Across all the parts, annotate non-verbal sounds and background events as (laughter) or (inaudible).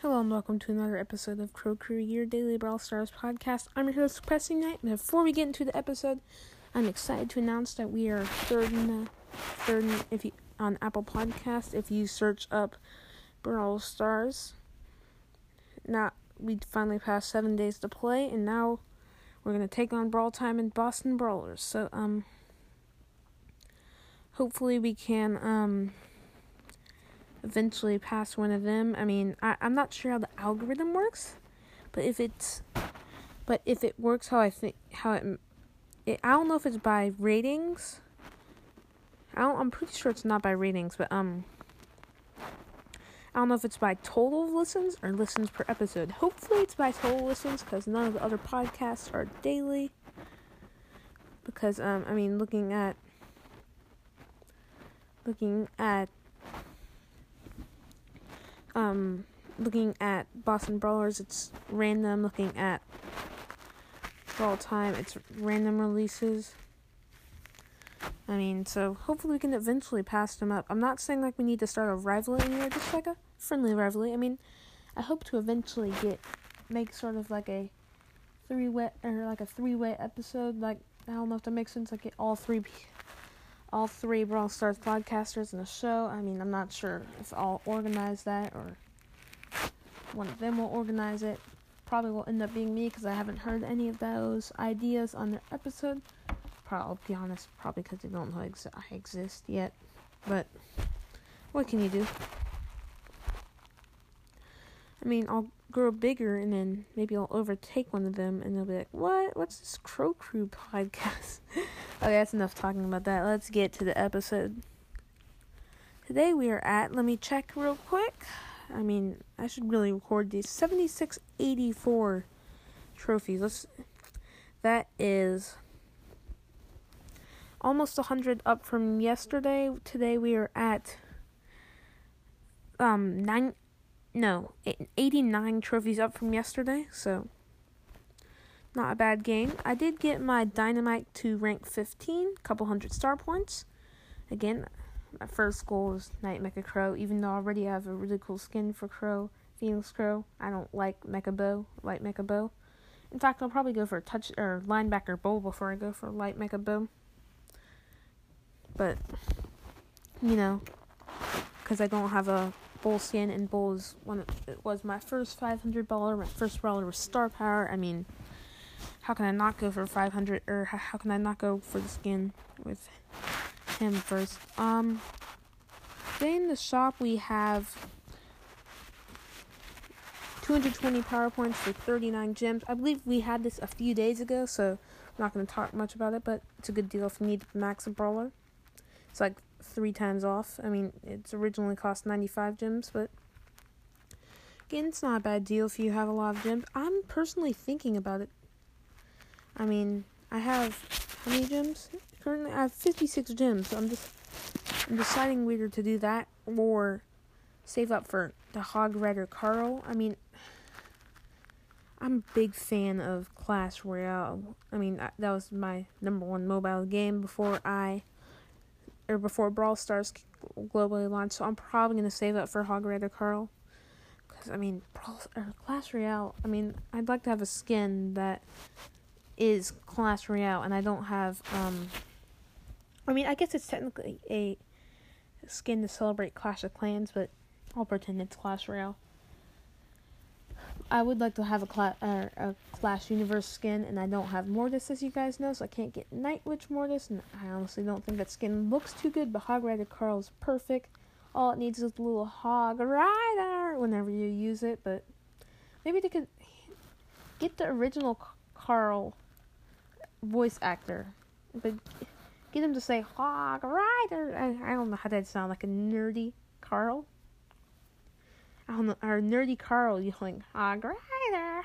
Hello and welcome to another episode of Crow Crew, your daily Brawl Stars podcast. I'm your host, Pressing Knight, and before we get into the episode, I'm excited to announce that we are third in third in, if you on Apple Podcast. If you search up Brawl Stars, now we finally passed seven days to play, and now we're gonna take on Brawl Time and Boston Brawlers. So um, hopefully we can um eventually pass one of them. I mean, I, I'm not sure how the algorithm works, but if it's, but if it works how I think how it, it I don't know if it's by ratings. I don't, I'm pretty sure it's not by ratings, but um, I don't know if it's by total listens or listens per episode. Hopefully, it's by total listens because none of the other podcasts are daily. Because um, I mean, looking at looking at um, looking at Boston Brawlers, it's random. Looking at Brawl Time, it's random releases. I mean, so hopefully we can eventually pass them up. I'm not saying like we need to start a rivalry here, just like a friendly rivalry. I mean, I hope to eventually get make sort of like a three way or like a three way episode. Like I don't know if that makes sense. Like get all three all three Brawl Stars podcasters in a show. I mean, I'm not sure if I'll organize that or one of them will organize it. Probably will end up being me because I haven't heard any of those ideas on their episode. Probably, I'll be honest, probably because they don't know ex- I exist yet. But what can you do? I mean, I'll grow bigger and then maybe I'll overtake one of them and they'll be like, What? What's this Crow Crew podcast? (laughs) okay, that's enough talking about that. Let's get to the episode. Today we are at, let me check real quick. I mean, I should really record these 7684 trophies. Let's, that is almost 100 up from yesterday. Today we are at um 9 no, 89 trophies up from yesterday, so not a bad game. I did get my dynamite to rank 15, couple hundred star points. Again, my first goal is Night Mecha Crow, even though I already have a really cool skin for Crow, Phoenix Crow. I don't like Mecha Bo, Light Mecha Bo. In fact, I'll probably go for a touch or linebacker bow before I go for light Mecha Bo. But you know, because I don't have a Bull skin, and Bull is one. Of, it was my first 500 baller, my first brawler was star power. I mean, how can I not go for 500? Or how can I not go for the skin with him first? Um, today in the shop we have 220 power points for 39 gems. I believe we had this a few days ago, so I'm not going to talk much about it, but it's a good deal if you need max a brawler. It's like three times off. I mean, it's originally cost 95 gems, but again, it's not a bad deal if you have a lot of gems. I'm personally thinking about it. I mean, I have how many gems? Currently, I have 56 gems. So I'm just I'm deciding whether to do that or save up for the Hog Rider Carl. I mean, I'm a big fan of Clash Royale. I mean, that was my number one mobile game before I or before Brawl Stars globally launched, so I'm probably gonna save up for Hog Rider Carl. Cause I mean, Brawl or Clash Royale. I mean, I'd like to have a skin that is Clash Royale, and I don't have. um I mean, I guess it's technically a skin to celebrate Clash of Clans, but I'll pretend it's Clash Royale. I would like to have a, cla- a Clash Universe skin, and I don't have Mortis, as you guys know, so I can't get Night Witch Mortis, and I honestly don't think that skin looks too good, but Hog Rider Carl is perfect. All it needs is a little Hog Rider whenever you use it, but maybe they could get the original Carl voice actor, but get him to say Hog Rider. I, I don't know how that'd sound like a nerdy Carl. Know, or nerdy Carl yelling, Hog Rider.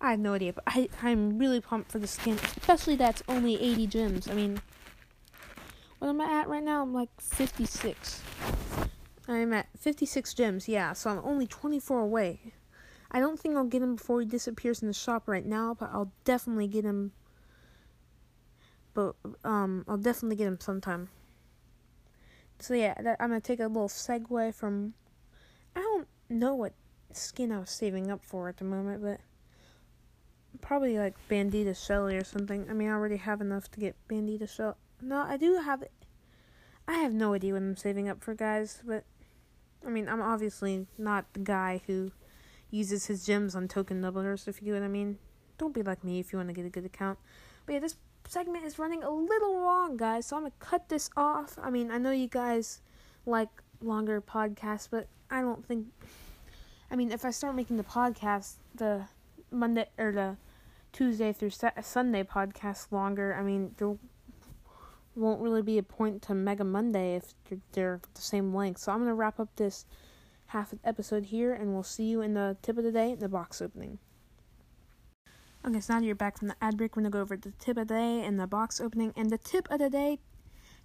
I have no idea, but I, I'm really pumped for the skin, especially that's only 80 gems. I mean, what am I at right now? I'm like 56. I'm at 56 gems, yeah, so I'm only 24 away. I don't think I'll get him before he disappears in the shop right now, but I'll definitely get him. But, um, I'll definitely get him sometime. So, yeah, that, I'm gonna take a little segue from I don't know what skin I was saving up for at the moment, but probably like Bandita Shelly or something. I mean, I already have enough to get Bandita Shelly. No, I do have it. I have no idea what I'm saving up for, guys, but I mean, I'm obviously not the guy who uses his gems on token doublers, if you get what I mean. Don't be like me if you want to get a good account. But yeah, this segment is running a little long, guys, so I'm going to cut this off. I mean, I know you guys like longer podcasts, but I don't think. I mean, if I start making the podcast, the Monday or the Tuesday through Sunday podcast longer, I mean, there won't really be a point to Mega Monday if they're, they're the same length. So I'm going to wrap up this half episode here, and we'll see you in the tip of the day, the box opening. Okay, so now you're back from the ad break, we're going to go over the tip of the day and the box opening. And the tip of the day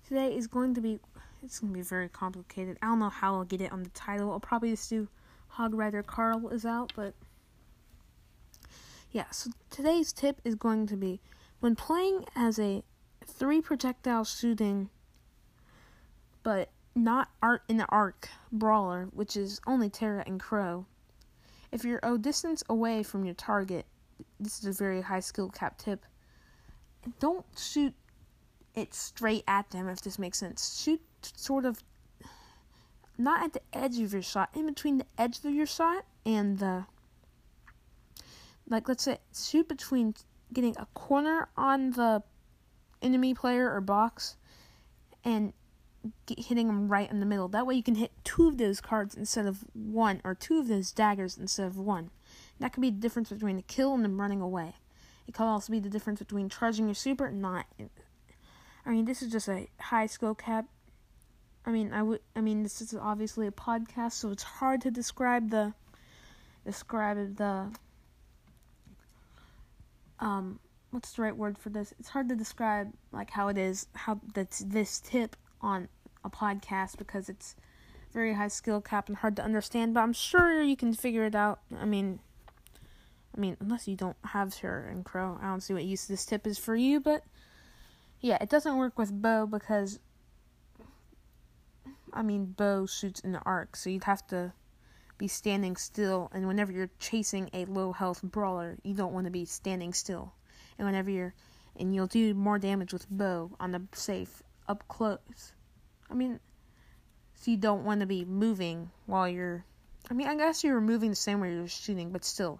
today is going to be, it's to be very complicated. I don't know how I'll get it on the title. I'll probably just do Hog Rider Carl is out, but yeah, so today's tip is going to be when playing as a three projectile shooting, but not art in the arc brawler, which is only Tara and Crow. If you're a distance away from your target, this is a very high skill cap tip. Don't shoot it straight at them if this makes sense. Shoot sort of not at the edge of your shot, in between the edge of your shot and the like let's say shoot between getting a corner on the enemy player or box and hitting them right in the middle. That way you can hit two of those cards instead of one, or two of those daggers instead of one. That could be the difference between a kill and them running away. It could also be the difference between charging your super and not. I mean, this is just a high skill cap. I mean, I would. I mean, this is obviously a podcast, so it's hard to describe the describe the um what's the right word for this? It's hard to describe like how it is how that's this tip on a podcast because it's very high skill cap and hard to understand, but I'm sure you can figure it out. I mean I mean, unless you don't have Tara and Crow, I don't see what use this tip is for you, but yeah, it doesn't work with Bo because I mean, Bo shoots in the arc, so you'd have to be standing still. And whenever you're chasing a low health brawler, you don't want to be standing still. And whenever you're, and you'll do more damage with Bo on the safe up close. I mean, so you don't want to be moving while you're. I mean, I guess you're moving the same way you're shooting, but still,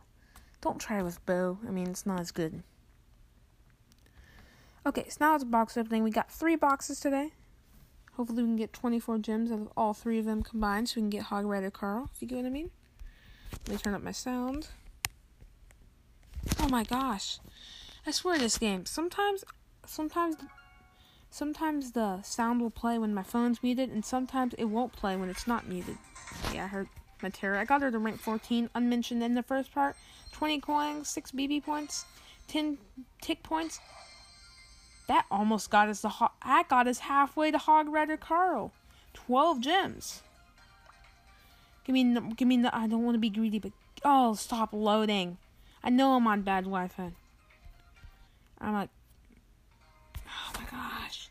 don't try with Bo. I mean, it's not as good. Okay, so now it's box opening. We got three boxes today. Hopefully, we can get 24 gems out of all three of them combined so we can get Hog Rider Carl, if you get what I mean. Let me turn up my sound. Oh my gosh. I swear this game. Sometimes, sometimes, sometimes the sound will play when my phone's muted, and sometimes it won't play when it's not muted. Yeah, I heard my Tara. I got her to rank 14, unmentioned in the first part. 20 coins, 6 Bibi points, 10 tick points, that almost got us the ho- that got us halfway to Hog Rider Carl. Twelve gems. Give me, give me. I don't want to be greedy, but oh, stop loading. I know I'm on bad Wi-Fi. I'm like, oh my gosh.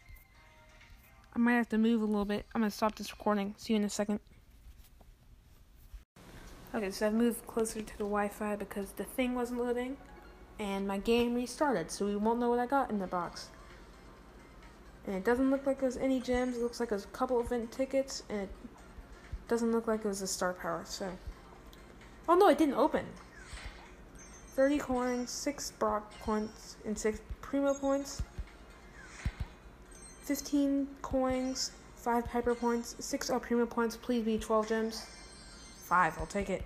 I might have to move a little bit. I'm gonna stop this recording. See you in a second. Okay, so I've moved closer to the Wi-Fi because the thing wasn't loading, and my game restarted, so we won't know what I got in the box. And it doesn't look like there's any gems. It looks like there's a couple of event tickets, and it doesn't look like it was a star power. So, oh no, it didn't open. 30 coins, 6 Brock points, and 6 Primo points. 15 coins, 5 Piper points, 6 El Primo points. Please be 12 gems. 5, I'll take it.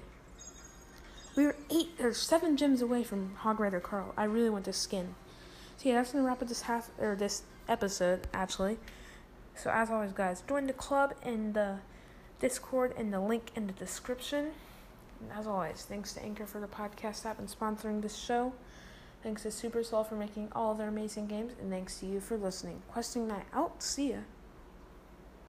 We were 8 or 7 gems away from Hog Rider Carl. I really want this skin. So yeah, that's gonna wrap up this half or this episode actually. So as always, guys, join the club in the Discord and the link in the description. And as always, thanks to Anchor for the podcast app and sponsoring this show. Thanks to Supercell for making all their amazing games, and thanks to you for listening. Questing night out. See ya.